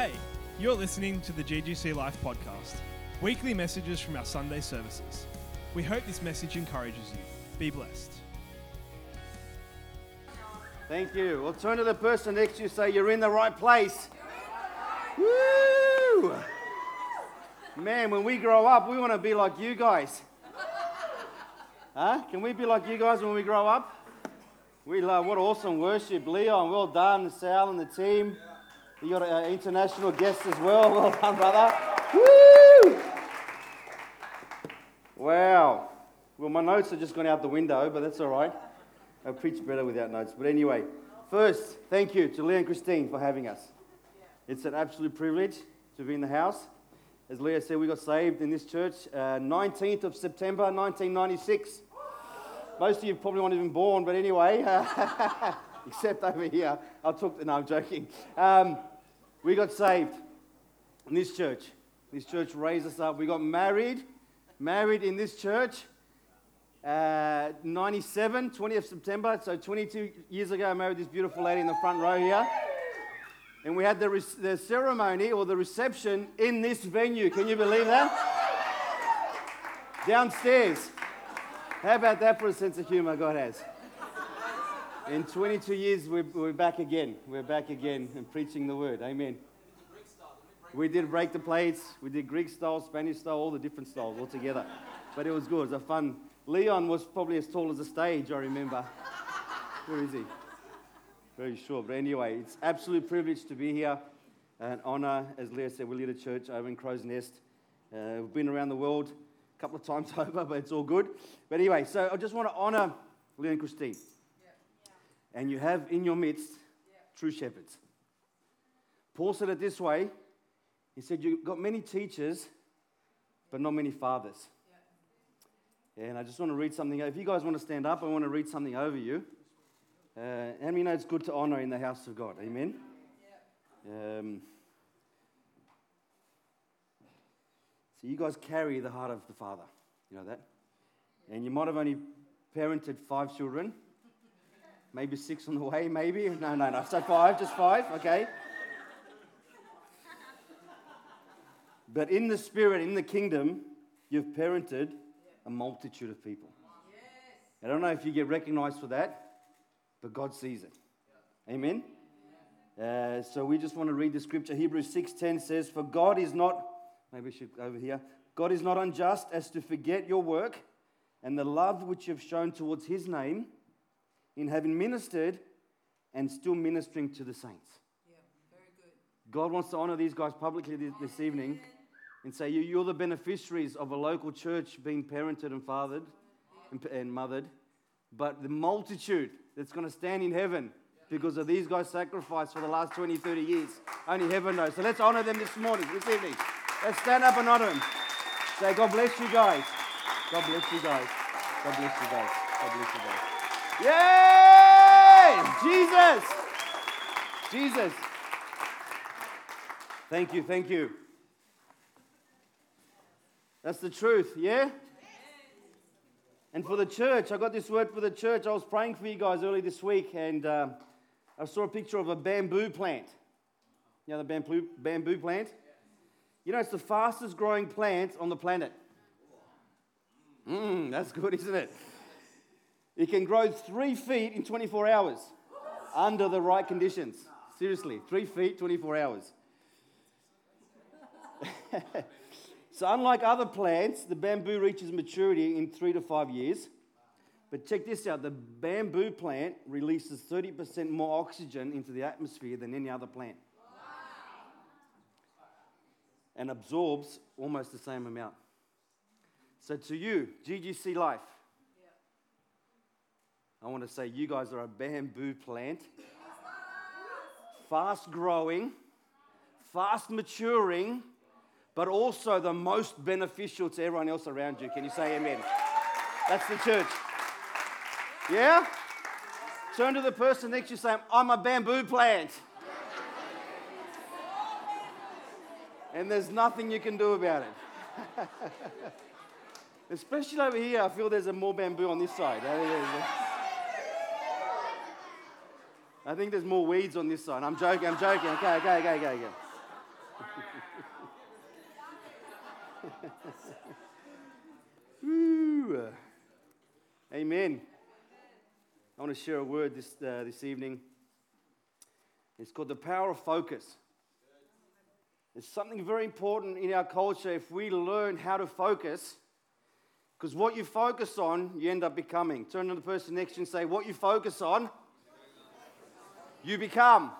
Hey, you're listening to the GGC Life podcast, weekly messages from our Sunday services. We hope this message encourages you. Be blessed. Thank you. Well, turn to the person next to you say, You're in the right place. Woo! Man, when we grow up, we want to be like you guys. Huh? Can we be like you guys when we grow up? We love what awesome worship. Leon, well done. Sal and the team. You got an international guest as well. Well done, brother. Woo! Wow. Well, my notes have just gone out the window, but that's all right. I preach better without notes. But anyway, first, thank you to Leah and Christine for having us. It's an absolute privilege to be in the house. As Leah said, we got saved in this church uh, 19th of September 1996. Most of you probably weren't even born, but anyway, except over here. I took no, I'm joking. Um, we got saved in this church. This church raised us up. We got married, married in this church. Uh, 97, 20th September, so 22 years ago, I married this beautiful lady in the front row here. And we had the, re- the ceremony or the reception in this venue. Can you believe that? Downstairs. How about that for a sense of humor God has? In 22 years, we're, we're back again. We're back again and preaching the word. Amen. We did break the plates. We did Greek style, Spanish style, all the different styles all together. But it was good. It was a fun. Leon was probably as tall as the stage, I remember. Where is he? Very short. But anyway, it's absolute privilege to be here. An honor, as Leah said, we lead a church over in Crows Nest. Uh, we've been around the world a couple of times over, but it's all good. But anyway, so I just want to honor Leah and Christine. And you have in your midst true shepherds. Paul said it this way He said, You've got many teachers, but not many fathers. And I just want to read something. If you guys want to stand up, I want to read something over you. Uh, and we know it's good to honor in the house of God. Amen. Um, so you guys carry the heart of the Father. You know that? And you might have only parented five children. Maybe six on the way, maybe. No, no, no. So five, just five, okay? But in the spirit, in the kingdom, you've parented a multitude of people. I don't know if you get recognized for that, but God sees it. Amen. Uh, so we just want to read the scripture. Hebrews 6:10 says, "For God is not maybe we should over here. God is not unjust as to forget your work and the love which you have shown towards His name in having ministered and still ministering to the saints." God wants to honor these guys publicly this, this evening and say, you, You're the beneficiaries of a local church being parented and fathered and, and mothered, but the multitude that's going to stand in heaven because of these guys' sacrifice for the last 20, 30 years, only heaven knows. So let's honor them this morning, this evening. Let's stand up and honor them. Say, God bless you guys. God bless you guys. God bless you guys. God bless you guys. Yay! Jesus! Jesus. Thank you, thank you. That's the truth, yeah? And for the church, I got this word for the church. I was praying for you guys early this week, and um, I saw a picture of a bamboo plant. You know the bamboo, bamboo plant? You know, it's the fastest growing plant on the planet. Mmm, that's good, isn't it? It can grow three feet in 24 hours under the right conditions. Seriously, three feet, 24 hours. So, unlike other plants, the bamboo reaches maturity in three to five years. But check this out the bamboo plant releases 30% more oxygen into the atmosphere than any other plant. And absorbs almost the same amount. So, to you, GGC Life, I want to say you guys are a bamboo plant, fast growing, fast maturing but also the most beneficial to everyone else around you. Can you say amen? That's the church. Yeah? Turn to the person next to you say, I'm a bamboo plant. and there's nothing you can do about it. Especially over here, I feel there's a more bamboo on this side. I think there's more weeds on this side. I'm joking, I'm joking. Okay, okay, okay, okay, okay. Amen. I want to share a word this, uh, this evening. It's called the power of focus. It's something very important in our culture if we learn how to focus, because what you focus on, you end up becoming. Turn to the person next to you and say, What you focus on, you become.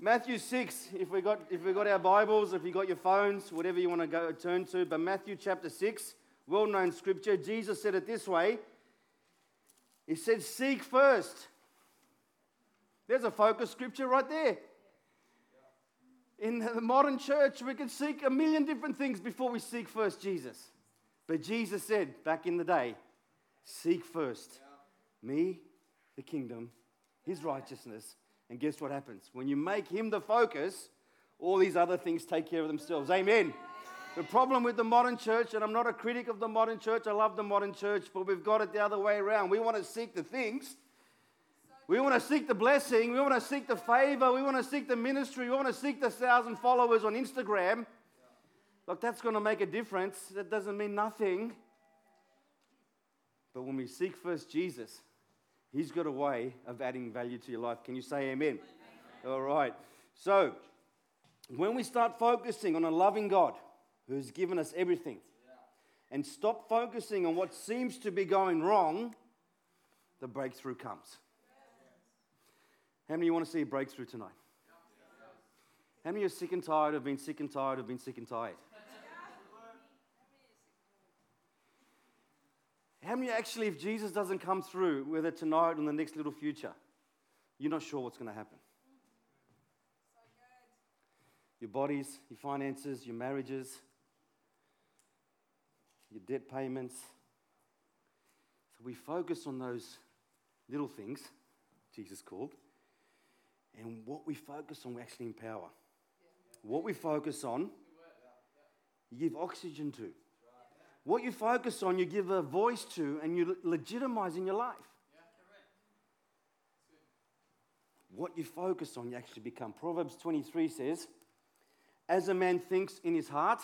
Matthew 6, if we got if we got our Bibles, if you got your phones, whatever you want to go turn to, but Matthew chapter 6, well-known scripture, Jesus said it this way. He said, Seek first. There's a focus scripture right there. In the modern church, we can seek a million different things before we seek first Jesus. But Jesus said back in the day, Seek first me, the kingdom, his righteousness. And guess what happens? When you make him the focus, all these other things take care of themselves. Amen. The problem with the modern church, and I'm not a critic of the modern church, I love the modern church, but we've got it the other way around. We want to seek the things. We want to seek the blessing. We want to seek the favor. We want to seek the ministry. We want to seek the thousand followers on Instagram. Look, that's going to make a difference. That doesn't mean nothing. But when we seek first Jesus, He's got a way of adding value to your life. Can you say amen? amen? All right. So, when we start focusing on a loving God who's given us everything and stop focusing on what seems to be going wrong, the breakthrough comes. How many of you want to see a breakthrough tonight? How many are sick and tired of being sick and tired of being sick and tired? How many actually, if Jesus doesn't come through, whether tonight or in the next little future, you're not sure what's going to happen? your bodies, your finances, your marriages, your debt payments. So we focus on those little things, Jesus called, and what we focus on, we actually empower. What we focus on, you give oxygen to. What you focus on, you give a voice to, and you legitimize in your life. What you focus on, you actually become. Proverbs 23 says, As a man thinks in his heart,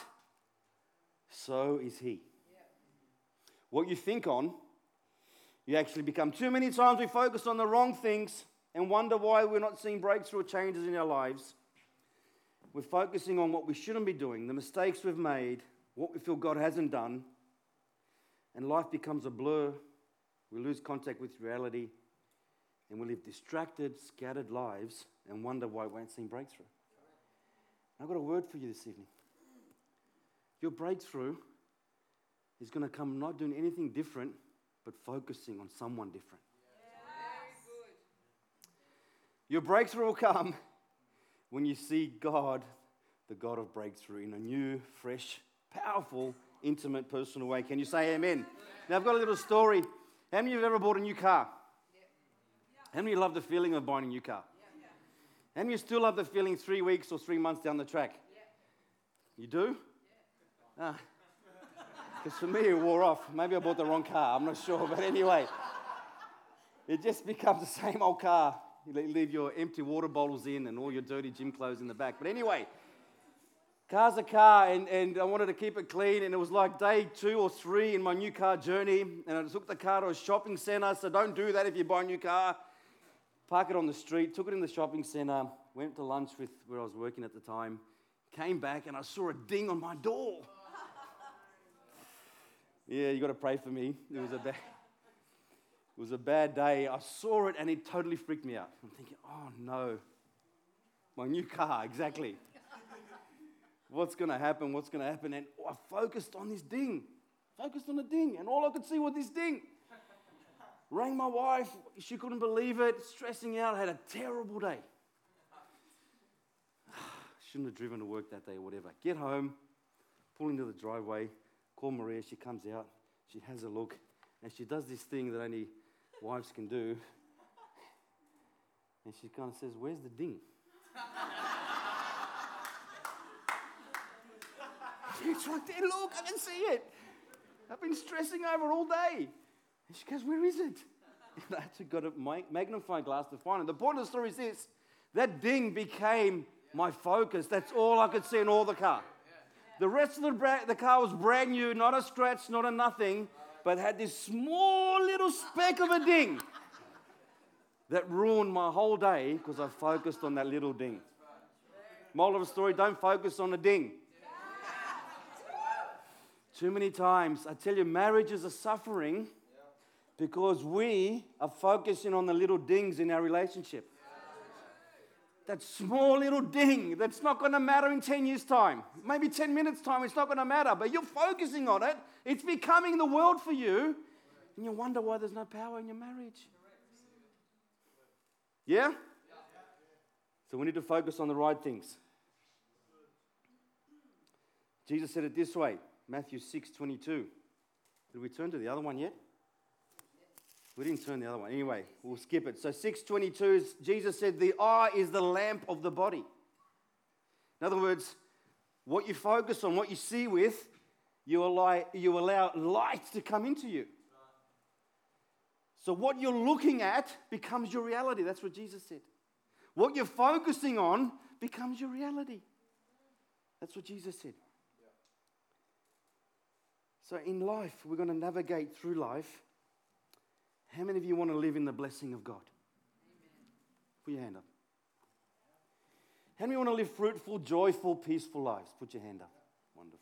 so is he. What you think on, you actually become. Too many times we focus on the wrong things and wonder why we're not seeing breakthrough changes in our lives. We're focusing on what we shouldn't be doing, the mistakes we've made, what we feel God hasn't done, and life becomes a blur. We lose contact with reality, and we live distracted, scattered lives and wonder why we won't see breakthrough. I've got a word for you this evening. Your breakthrough is going to come not doing anything different, but focusing on someone different. Your breakthrough will come when you see God, the God of breakthrough, in a new, fresh, powerful, intimate, personal way. Can you say amen? Now, I've got a little story. How many of you have ever bought a new car? How many love the feeling of buying a new car? How many still love the feeling three weeks or three months down the track? You do? Because ah. for me, it wore off. Maybe I bought the wrong car. I'm not sure. But anyway, it just becomes the same old car. You leave your empty water bottles in and all your dirty gym clothes in the back. But anyway, Car's a car, and, and I wanted to keep it clean. And it was like day two or three in my new car journey. And I took the car to a shopping center. So don't do that if you buy a new car. Park it on the street, took it in the shopping center, went to lunch with where I was working at the time, came back, and I saw a ding on my door. yeah, you got to pray for me. It was a bad. It was a bad day. I saw it and it totally freaked me out. I'm thinking, oh no, my new car, exactly what's going to happen, what's going to happen. And oh, I focused on this ding, focused on the ding, and all I could see was this ding. Rang my wife, she couldn't believe it, stressing out, had a terrible day. Shouldn't have driven to work that day or whatever. Get home, pull into the driveway, call Maria, she comes out, she has a look, and she does this thing that only wives can do. And she kind of says, Where's the ding? It's right there. Look, I can see it. I've been stressing over all day. And she goes, Where is it? And I actually got a magnifying glass to find it. The point of the story is this that ding became My focus, that's all I could see in all the car. The rest of the, bra- the car was brand new, not a scratch, not a nothing, but had this small little speck of a ding that ruined my whole day because I focused on that little ding. Moral of the story don't focus on a ding. Too many times, I tell you, marriages are suffering because we are focusing on the little dings in our relationship. That small little ding that's not going to matter in 10 years' time. Maybe 10 minutes' time, it's not going to matter, but you're focusing on it. It's becoming the world for you, and you wonder why there's no power in your marriage. Yeah? So we need to focus on the right things. Jesus said it this way Matthew 6 22. Did we turn to the other one yet? We didn't turn the other one. Anyway, we'll skip it. So 622 is Jesus said, The eye is the lamp of the body. In other words, what you focus on, what you see with, you allow, you allow light to come into you. So what you're looking at becomes your reality. That's what Jesus said. What you're focusing on becomes your reality. That's what Jesus said. So in life, we're going to navigate through life how many of you want to live in the blessing of God? Amen. Put your hand up. How many want to live fruitful, joyful, peaceful lives? Put your hand up. Wonderful.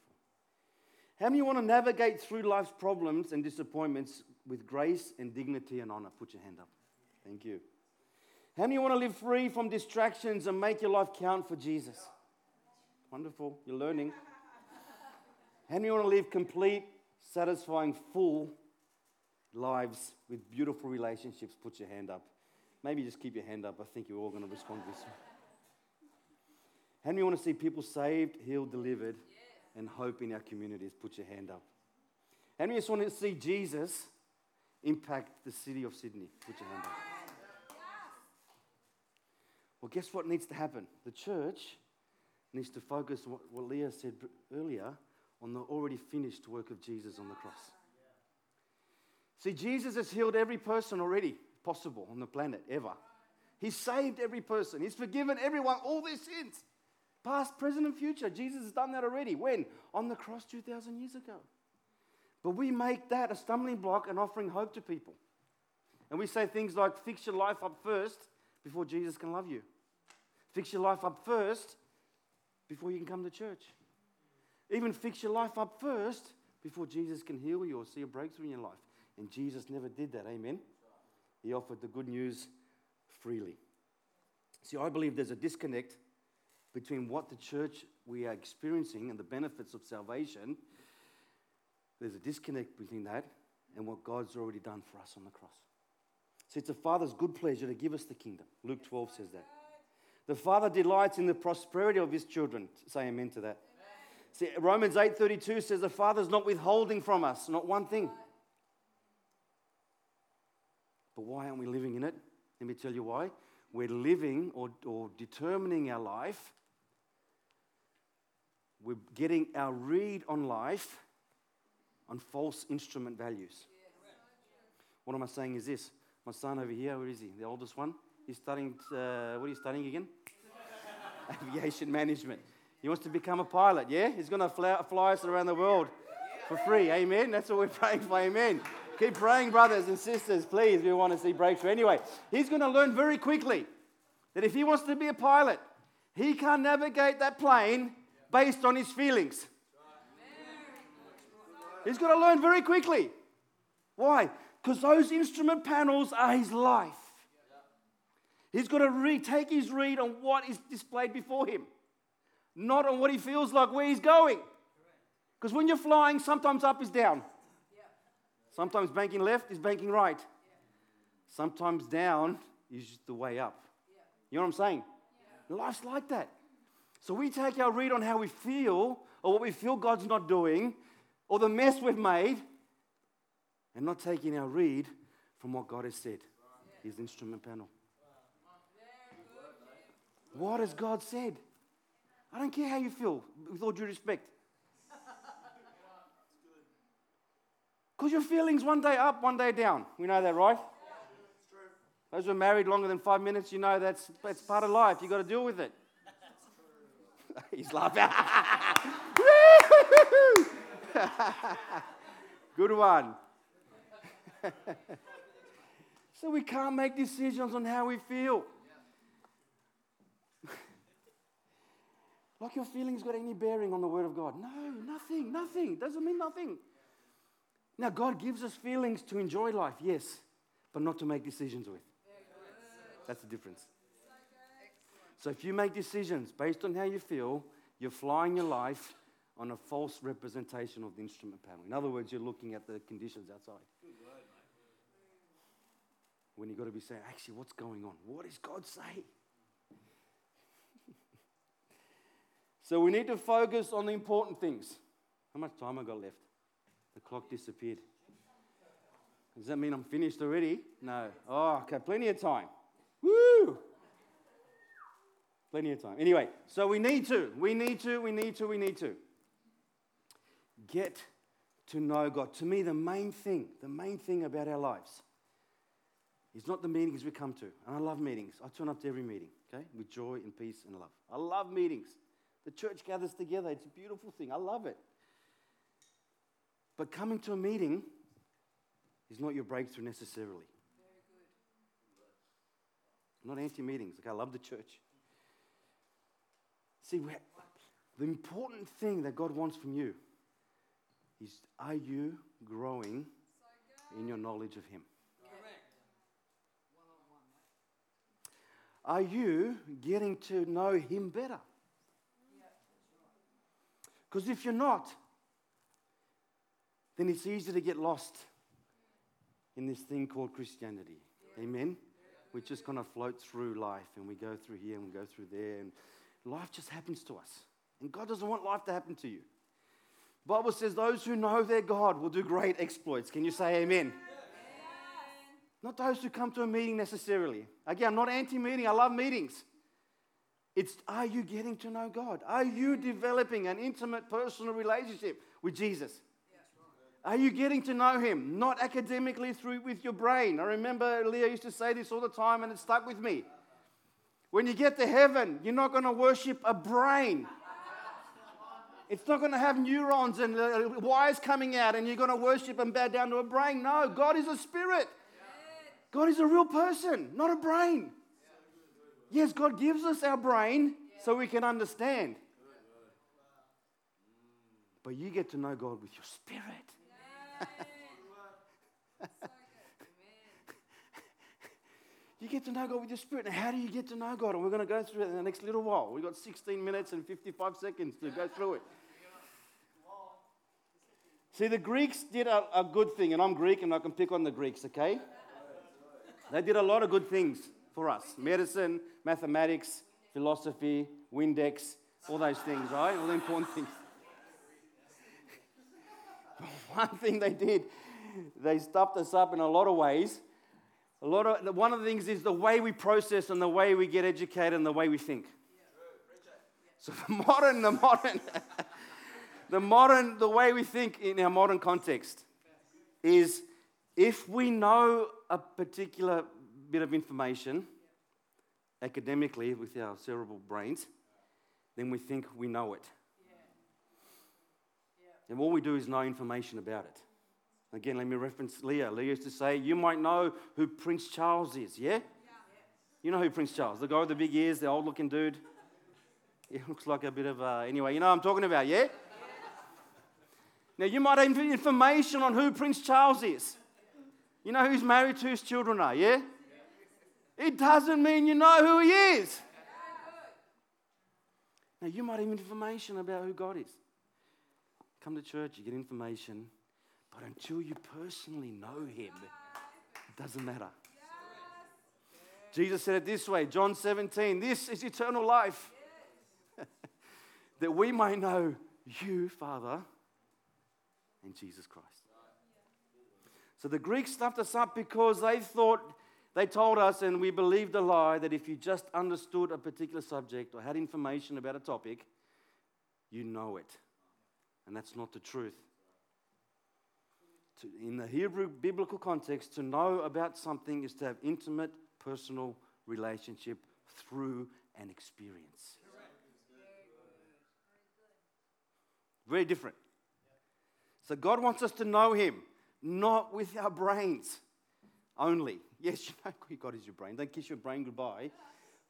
How many want to navigate through life's problems and disappointments with grace and dignity and honor? Put your hand up. Thank you. How many want to live free from distractions and make your life count for Jesus? Wonderful. You're learning. How many want to live complete, satisfying, full lives with beautiful relationships, put your hand up. Maybe just keep your hand up. I think you're all going to respond to this. How many want to see people saved, healed, delivered, and hope in our communities? Put your hand up. How many just want to see Jesus impact the city of Sydney? Put your hand up. Well, guess what needs to happen? The church needs to focus on what Leah said earlier on the already finished work of Jesus on the cross. See, Jesus has healed every person already possible on the planet ever. He's saved every person. He's forgiven everyone all their sins, past, present, and future. Jesus has done that already. When? On the cross 2,000 years ago. But we make that a stumbling block and offering hope to people. And we say things like, fix your life up first before Jesus can love you. Fix your life up first before you can come to church. Even fix your life up first before Jesus can heal you or see a breakthrough in your life. And Jesus never did that. Amen. He offered the good news freely. See, I believe there's a disconnect between what the church we are experiencing and the benefits of salvation. There's a disconnect between that and what God's already done for us on the cross. See, it's the Father's good pleasure to give us the kingdom. Luke 12 says that. The Father delights in the prosperity of his children. Say amen to that. See, Romans 8:32 says the Father's not withholding from us, not one thing. But why aren't we living in it? Let me tell you why. We're living or, or determining our life. We're getting our read on life on false instrument values. What am I saying is this? My son over here, where is he? The oldest one? He's studying, uh, what are you studying again? Aviation management. He wants to become a pilot, yeah? He's going to fly, fly us around the world for free. Amen. That's what we're praying for. Amen. Keep praying, brothers and sisters, please. We want to see breakthrough. Anyway, he's going to learn very quickly that if he wants to be a pilot, he can't navigate that plane based on his feelings. He's to learn very quickly. Why? Because those instrument panels are his life. He's got to re- take his read on what is displayed before him, not on what he feels like, where he's going. Because when you're flying, sometimes up is down. Sometimes banking left is banking right. Sometimes down is just the way up. You know what I'm saying? Life's like that. So we take our read on how we feel or what we feel God's not doing or the mess we've made and not taking our read from what God has said, His instrument panel. What has God said? I don't care how you feel, with all due respect. Because your feelings one day up, one day down. We know that, right? Those who are married longer than five minutes, you know that's, that's part of life. You've got to deal with it. He's laughing. Good one. so we can't make decisions on how we feel. Like your feelings got any bearing on the Word of God? No, nothing, nothing. Doesn't mean nothing. Now, God gives us feelings to enjoy life, yes, but not to make decisions with. That's the difference. So if you make decisions based on how you feel, you're flying your life on a false representation of the instrument panel. In other words, you're looking at the conditions outside. When you've got to be saying, actually, what's going on? What does God say? So we need to focus on the important things. How much time I got left? The clock disappeared. Does that mean I'm finished already? No. Oh, okay, plenty of time. Woo! Plenty of time. Anyway, so we need to, we need to, we need to, we need to get to know God. To me, the main thing, the main thing about our lives is not the meetings we come to. And I love meetings. I turn up to every meeting, okay, with joy and peace and love. I love meetings. The church gathers together. It's a beautiful thing. I love it. But coming to a meeting is not your breakthrough necessarily. I'm not anti meetings. Like I love the church. See, the important thing that God wants from you is are you growing in your knowledge of Him? Are you getting to know Him better? Because if you're not, then it's easy to get lost in this thing called Christianity. Amen? We just kind of float through life and we go through here and we go through there, and life just happens to us. And God doesn't want life to happen to you. Bible says those who know their God will do great exploits. Can you say amen? Not those who come to a meeting necessarily. Again, I'm not anti meeting, I love meetings. It's are you getting to know God? Are you developing an intimate personal relationship with Jesus? Are you getting to know him? Not academically through with your brain. I remember Leah used to say this all the time and it stuck with me. When you get to heaven, you're not going to worship a brain. It's not going to have neurons and uh, wires coming out and you're going to worship and bow down to a brain. No, God is a spirit. God is a real person, not a brain. Yes, God gives us our brain so we can understand. But you get to know God with your spirit. you get to know God with your spirit. Now, how do you get to know God? And we're going to go through it in the next little while. We've got 16 minutes and 55 seconds to go through it. See, the Greeks did a, a good thing, and I'm Greek and I can pick on the Greeks, okay? They did a lot of good things for us medicine, mathematics, philosophy, Windex, all those things, right? All the important things. One thing they did, they stuffed us up in a lot of ways. A lot of, one of the things is the way we process and the way we get educated and the way we think. So the modern, the modern, the modern, the way we think in our modern context is if we know a particular bit of information academically with our cerebral brains, then we think we know it. And all we do is know information about it. Again, let me reference Leah. Leah used to say, You might know who Prince Charles is, yeah? You know who Prince Charles, the guy with the big ears, the old looking dude. He looks like a bit of a, anyway, you know what I'm talking about, yeah? Now, you might have information on who Prince Charles is. You know who's married to his children are, yeah? It doesn't mean you know who he is. Now, you might have information about who God is. Come to church, you get information, but until you personally know him, it doesn't matter. Jesus said it this way John 17, this is eternal life. that we might know you, Father, and Jesus Christ. So the Greeks stuffed us up because they thought, they told us, and we believed a lie, that if you just understood a particular subject or had information about a topic, you know it. And that's not the truth. In the Hebrew biblical context, to know about something is to have intimate, personal relationship through an experience. Very different. So God wants us to know Him, not with our brains only. Yes, you know God is your brain. Don't kiss your brain goodbye.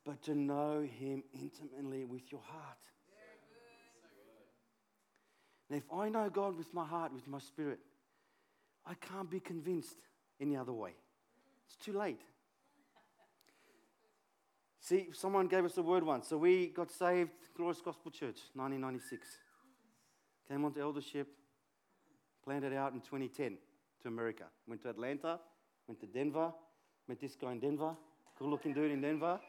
But to know Him intimately with your heart. Now, if I know God with my heart, with my spirit, I can't be convinced any other way. It's too late. See, someone gave us a word once. So we got saved, Glorious Gospel Church, 1996. Came onto eldership, planted out in 2010 to America. Went to Atlanta, went to Denver, met this guy in Denver, good looking dude in Denver.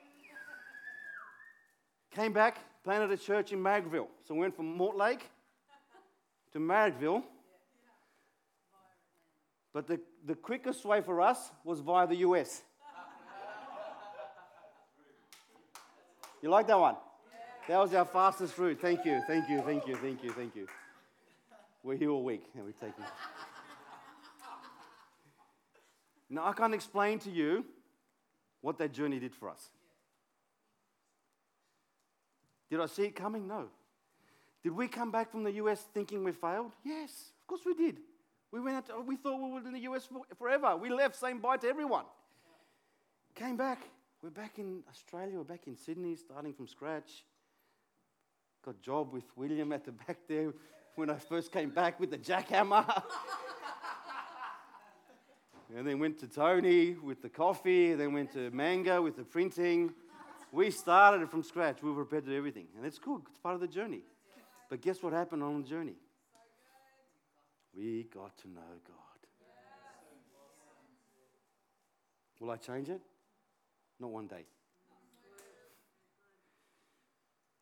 Came back, planted a church in Marrickville. So we went from Mortlake to Marrickville. But the, the quickest way for us was via the US. You like that one? That was our fastest route. Thank you, thank you, thank you, thank you, thank you. We're here all week and we take it. Now, I can't explain to you what that journey did for us. Did I see it coming? No. Did we come back from the US thinking we failed? Yes, of course we did. We went out to, we thought we were in the US forever. We left saying bye to everyone. Came back. We're back in Australia. We're back in Sydney, starting from scratch. Got a job with William at the back there when I first came back with the jackhammer. and then went to Tony with the coffee. Then went to Manga with the printing. We started it from scratch. We were prepared to do everything. And it's cool. It's part of the journey. But guess what happened on the journey? We got to know God. Will I change it? Not one day.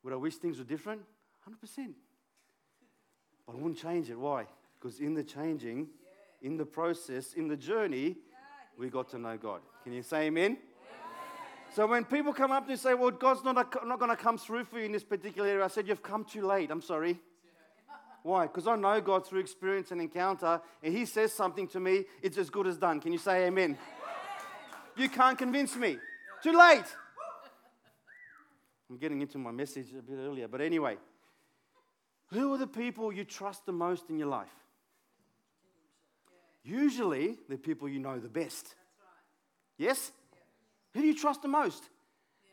Would I wish things were different? 100%. But I wouldn't change it. Why? Because in the changing, in the process, in the journey, we got to know God. Can you say amen? So when people come up and say, well, God's not, not going to come through for you in this particular area, I said, you've come too late. I'm sorry. Why? Because I know God through experience and encounter, and He says something to me, it's as good as done. Can you say amen? You can't convince me. Too late. I'm getting into my message a bit earlier, but anyway, who are the people you trust the most in your life? Usually, the people you know the best. Yes? Who do you trust the most?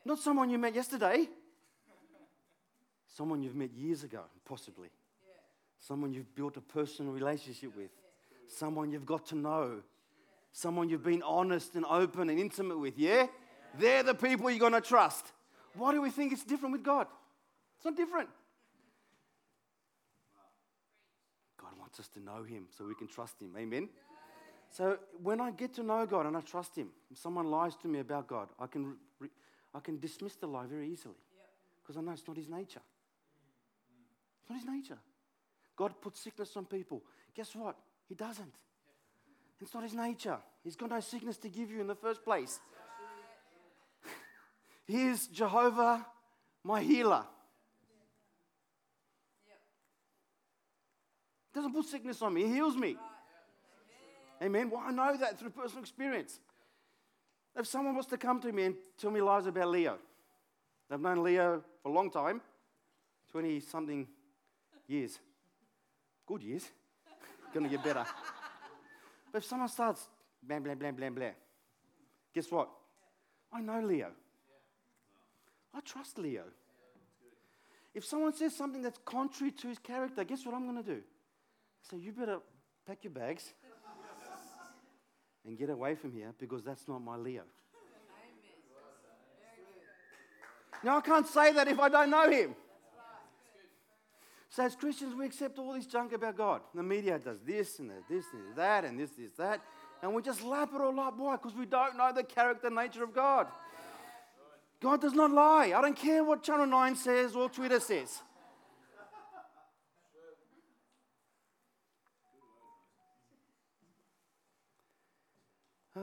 Not someone you met yesterday, someone you've met years ago, possibly. Someone you've built a personal relationship with, someone you've got to know, someone you've been honest and open and intimate with. Yeah? They're the people you're going to trust. Why do we think it's different with God? It's not different. God wants us to know Him so we can trust Him. Amen? So when I get to know God and I trust Him, if someone lies to me about God, I can, re- I can dismiss the lie very easily because I know it's not His nature. It's not His nature. God puts sickness on people. Guess what? He doesn't. It's not His nature. He's got no sickness to give you in the first place. he is Jehovah, my healer. Doesn't put sickness on me, He heals me. Amen. Well, I know that through personal experience. If someone was to come to me and tell me lies about Leo, I've known Leo for a long time 20 something years. Good years. Gonna get better. But if someone starts blah, blah, blah, blah, blah, guess what? I know Leo. I trust Leo. If someone says something that's contrary to his character, guess what I'm going to do? So you better pack your bags and get away from here because that's not my Leo. Now, I can't say that if I don't know him. So, as Christians, we accept all this junk about God. The media does this and this and that and this, this, that. And we just lap it all up. Why? Because we don't know the character nature of God. God does not lie. I don't care what Channel 9 says or Twitter says.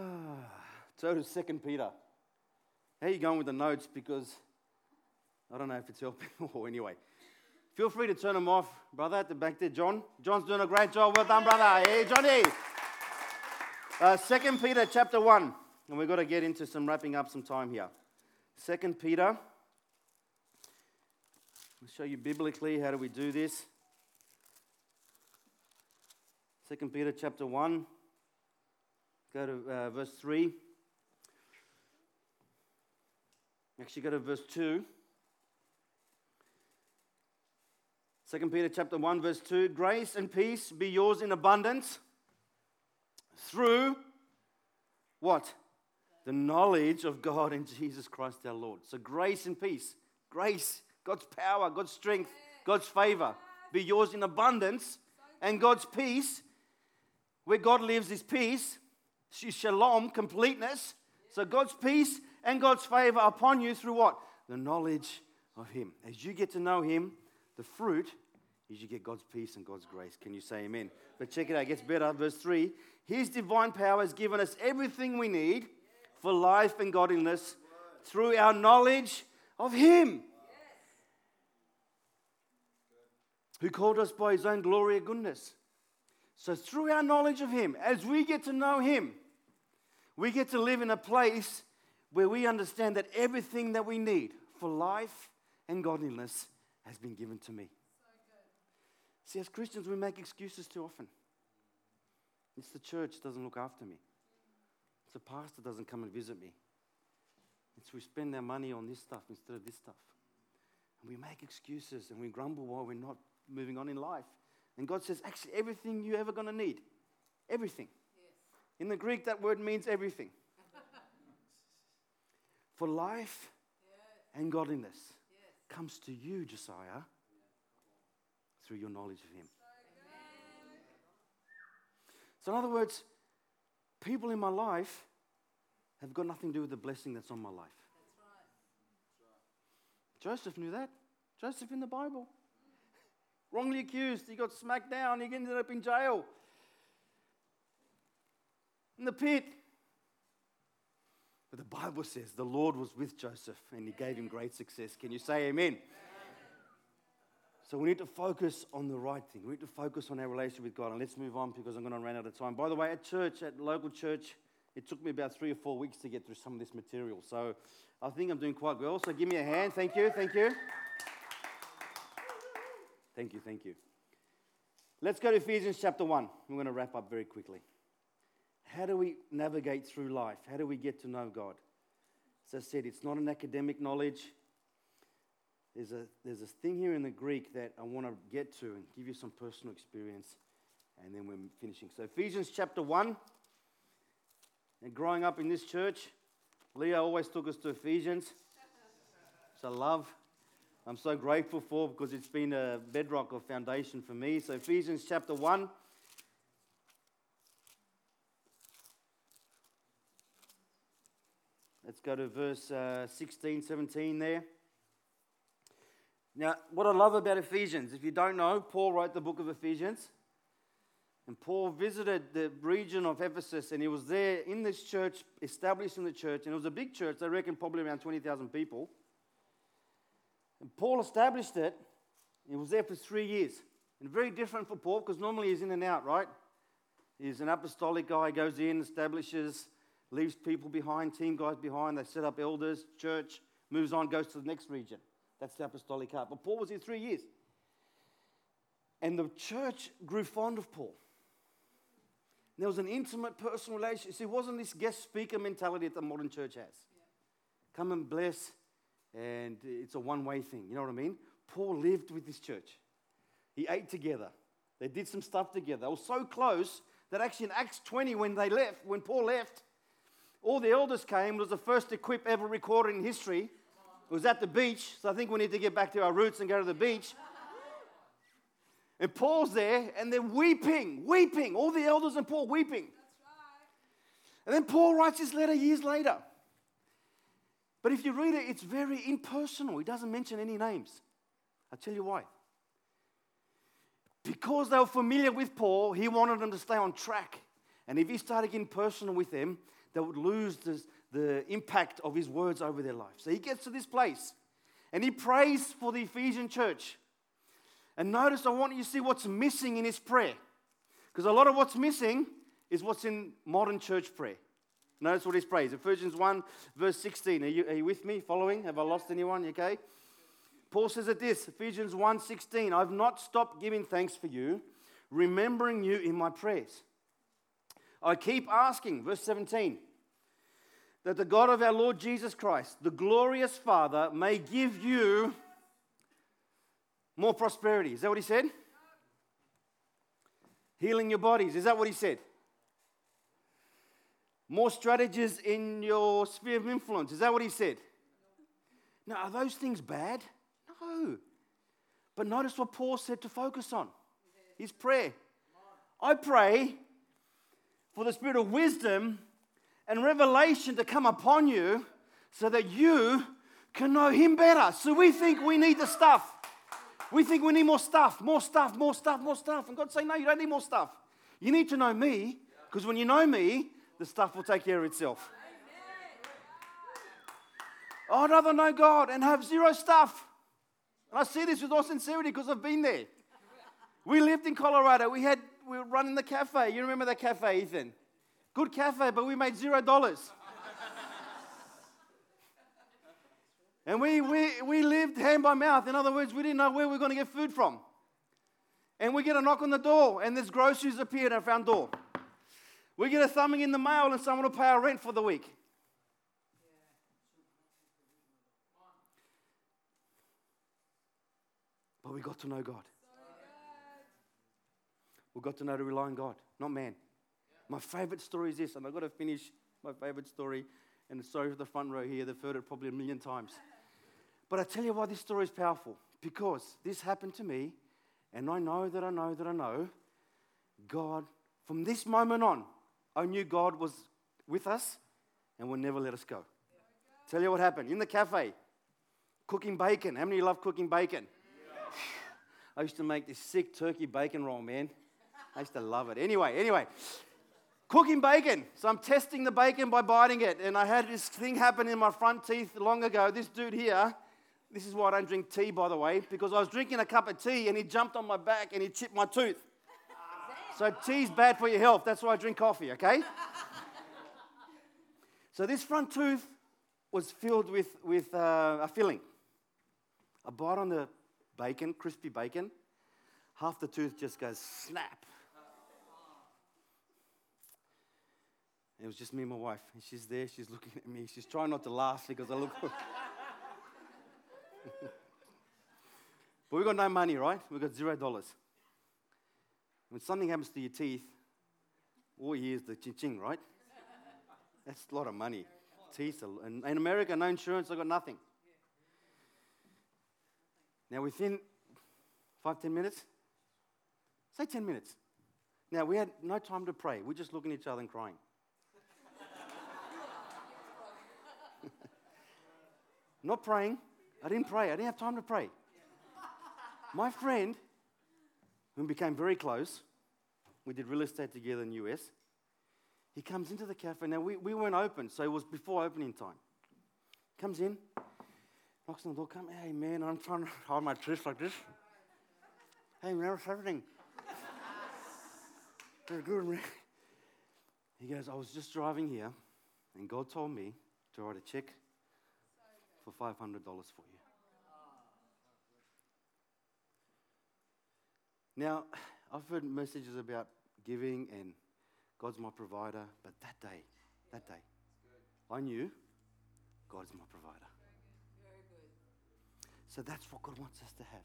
so to Second Peter. How are you going with the notes? Because I don't know if it's helping or anyway. Feel free to turn them off, brother, at the back there. John. John's doing a great job. Well done, brother. Hey, Johnny. Uh, Second Peter chapter 1. And we've got to get into some wrapping up some time here. Second Peter. I'll show you biblically how do we do this. 2 Peter chapter 1. Go to uh, verse 3. Actually, go to verse 2. 2 Peter chapter 1, verse 2. Grace and peace be yours in abundance through what? The knowledge of God in Jesus Christ our Lord. So, grace and peace. Grace, God's power, God's strength, God's favor be yours in abundance. And God's peace, where God lives, is peace. Shalom, completeness. So, God's peace and God's favor upon you through what? The knowledge of Him. As you get to know Him, the fruit is you get God's peace and God's grace. Can you say amen? But check it out, it gets better. Verse 3 His divine power has given us everything we need for life and godliness through our knowledge of Him. Who called us by His own glory and goodness. So, through our knowledge of Him, as we get to know Him, we get to live in a place where we understand that everything that we need for life and godliness has been given to me. See, as Christians, we make excuses too often. It's the church doesn't look after me. It's the pastor doesn't come and visit me. It's we spend our money on this stuff instead of this stuff. And we make excuses and we grumble while we're not moving on in life. And God says, actually, everything you're ever going to need, everything. In the Greek, that word means everything. For life and godliness comes to you, Josiah, through your knowledge of Him. So, in other words, people in my life have got nothing to do with the blessing that's on my life. Joseph knew that. Joseph in the Bible. Wrongly accused, he got smacked down, he ended up in jail. In the pit. But the Bible says the Lord was with Joseph and he gave him great success. Can you say amen? So we need to focus on the right thing. We need to focus on our relationship with God. And let's move on because I'm going to run out of time. By the way, at church, at local church, it took me about three or four weeks to get through some of this material. So I think I'm doing quite well. So give me a hand. Thank you. Thank you. Thank you. Thank you. Let's go to Ephesians chapter 1. I'm going to wrap up very quickly. How do we navigate through life? How do we get to know God? As I said, it's not an academic knowledge. There's a, there's a thing here in the Greek that I want to get to and give you some personal experience, and then we're finishing. So, Ephesians chapter 1. And growing up in this church, Leah always took us to Ephesians, I love. I'm so grateful for because it's been a bedrock or foundation for me. So, Ephesians chapter 1. Let's go to verse uh, 16, 17 there. Now, what I love about Ephesians, if you don't know, Paul wrote the book of Ephesians. And Paul visited the region of Ephesus, and he was there in this church, established in the church. And it was a big church, I reckon probably around 20,000 people. And Paul established it. He was there for three years. And very different for Paul, because normally he's in and out, right? He's an apostolic guy, goes in, establishes, leaves people behind, team guys behind. They set up elders, church, moves on, goes to the next region. That's the apostolic heart. But Paul was here three years. And the church grew fond of Paul. There was an intimate personal relationship. See, it wasn't this guest speaker mentality that the modern church has. Yeah. Come and bless, and it's a one way thing. You know what I mean? Paul lived with this church. He ate together. They did some stuff together. They were so close that actually in Acts 20, when they left, when Paul left, all the elders came. It was the first equip ever recorded in history it was at the beach, so I think we need to get back to our roots and go to the beach. And Paul's there, and they're weeping, weeping. All the elders and Paul weeping. And then Paul writes this letter years later. But if you read it, it's very impersonal. He doesn't mention any names. I'll tell you why. Because they were familiar with Paul, he wanted them to stay on track. And if he started getting personal with them, they would lose this, the impact of his words over their life. So he gets to this place and he prays for the Ephesian church. And notice, I want you to see what's missing in his prayer. Because a lot of what's missing is what's in modern church prayer. Notice what he prays. Ephesians 1, verse 16. Are you, are you with me? Following? Have I lost anyone? Okay. Paul says at this, Ephesians 1 16, I've not stopped giving thanks for you, remembering you in my prayers. I keep asking, verse 17, that the God of our Lord Jesus Christ, the glorious Father, may give you more prosperity. Is that what he said? Healing your bodies. Is that what he said? More strategies in your sphere of influence. Is that what he said? Now, are those things bad? No. But notice what Paul said to focus on his prayer. I pray for the spirit of wisdom and revelation to come upon you so that you can know him better. So we think we need the stuff. We think we need more stuff, more stuff, more stuff, more stuff. And God's saying, no, you don't need more stuff. You need to know me, because when you know me, the stuff will take care of itself. Oh, I'd rather know God and have zero stuff. And I say this with all sincerity because I've been there. We lived in Colorado. We had we were running the cafe. You remember that cafe, Ethan? Good cafe, but we made zero dollars. And we, we, we lived hand by mouth. In other words, we didn't know where we were going to get food from. And we get a knock on the door, and there's groceries appeared at our front door. We get a thumbing in the mail, and someone will pay our rent for the week. But we got to know God. We got to know to rely on God, not man. My favorite story is this, and I've got to finish my favorite story. And sorry for the front row here, they've heard it probably a million times. But I tell you why this story is powerful. Because this happened to me, and I know that I know that I know God, from this moment on, I knew God was with us and would never let us go. Tell you what happened in the cafe, cooking bacon. How many love cooking bacon? I used to make this sick turkey bacon roll, man. I used to love it. Anyway, anyway, cooking bacon. So I'm testing the bacon by biting it. And I had this thing happen in my front teeth long ago. This dude here this is why I don't drink tea, by the way, because I was drinking a cup of tea and he jumped on my back and he chipped my tooth. So tea's bad for your health. That's why I drink coffee, okay? so this front tooth was filled with, with uh, a filling. I bite on the bacon, crispy bacon. Half the tooth just goes snap. It was just me and my wife. And she's there, she's looking at me. She's trying not to laugh because I look. but we got no money, right? We got zero dollars. When something happens to your teeth, all you hear is the ching ching, right? That's a lot of money. Teeth, and in America, no insurance, I got nothing. Now, within five, ten minutes, say 10 minutes. Now, we had no time to pray. We're just looking at each other and crying. Not praying, I didn't pray. I didn't have time to pray. My friend, who became very close, we did real estate together in the US. He comes into the cafe. Now, we, we weren't open, so it was before opening time. Comes in, knocks on the door, come, hey man, I'm trying to hold my wrist like this. Hey man, what's happening? Very good, man. He goes, I was just driving here, and God told me to write a check for $500 for you. Now, I've heard messages about giving and God's my provider, but that day, that day, I knew God's my provider. So that's what God wants us to have.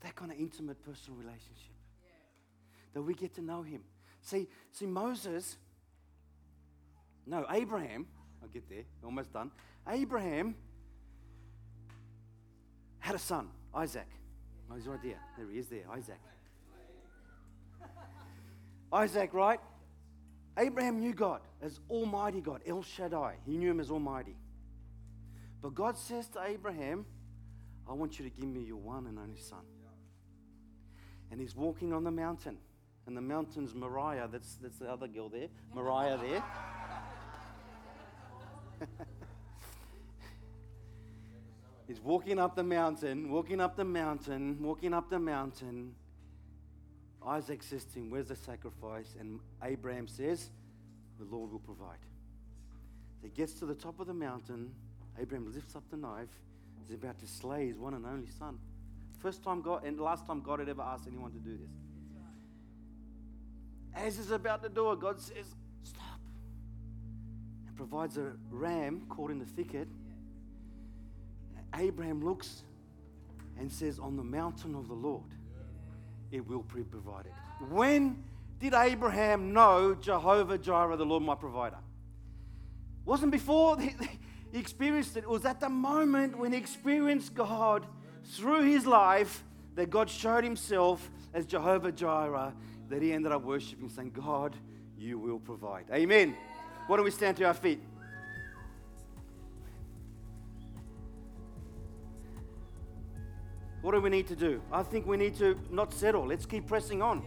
That kind of intimate personal relationship. That we get to know Him. See, see, Moses, no, Abraham, I'll get there, almost done. Abraham had a son, Isaac. Oh, he's right there. There he is, there, Isaac. Isaac, right? Abraham knew God as Almighty God, El Shaddai. He knew him as Almighty. But God says to Abraham, I want you to give me your one and only son. And he's walking on the mountain. And the mountain's Moriah. That's, that's the other girl there. Moriah there. He's walking up the mountain, walking up the mountain, walking up the mountain. Isaac says to him, Where's the sacrifice? And Abraham says, The Lord will provide. So he gets to the top of the mountain. Abraham lifts up the knife. He's about to slay his one and only son. First time God, and last time God had ever asked anyone to do this. as he's about to do it, God says, Stop. And provides a ram caught in the thicket. Abraham looks and says, On the mountain of the Lord, it will be provided. When did Abraham know Jehovah Jireh, the Lord my provider? Wasn't before he, experienced it. It was at the moment when he experienced God through his life that God showed himself as Jehovah Jireh that he ended up worshiping, saying, God, you will provide. Amen. Why don't we stand to our feet? What do we need to do? I think we need to not settle. Let's keep pressing on.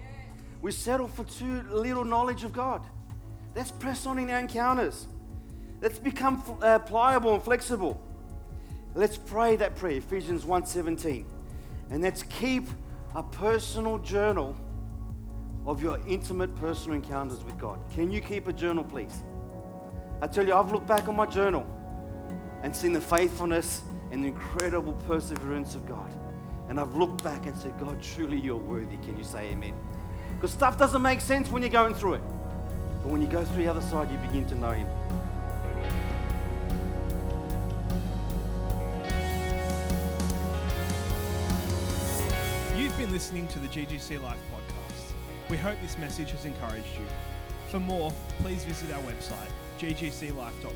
We settle for too little knowledge of God. Let's press on in our encounters. Let's become uh, pliable and flexible. Let's pray that prayer, Ephesians 1:17. And let's keep a personal journal of your intimate personal encounters with God. Can you keep a journal, please? I tell you, I've looked back on my journal and seen the faithfulness and the incredible perseverance of God. And I've looked back and said, God, truly you're worthy. Can you say amen? Because stuff doesn't make sense when you're going through it. But when you go through the other side, you begin to know Him. You've been listening to the GGC Life podcast. We hope this message has encouraged you. For more, please visit our website, ggclife.com,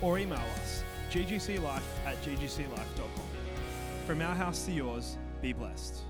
or email us, ggclife at ggclife.com. From our house to yours, be blessed.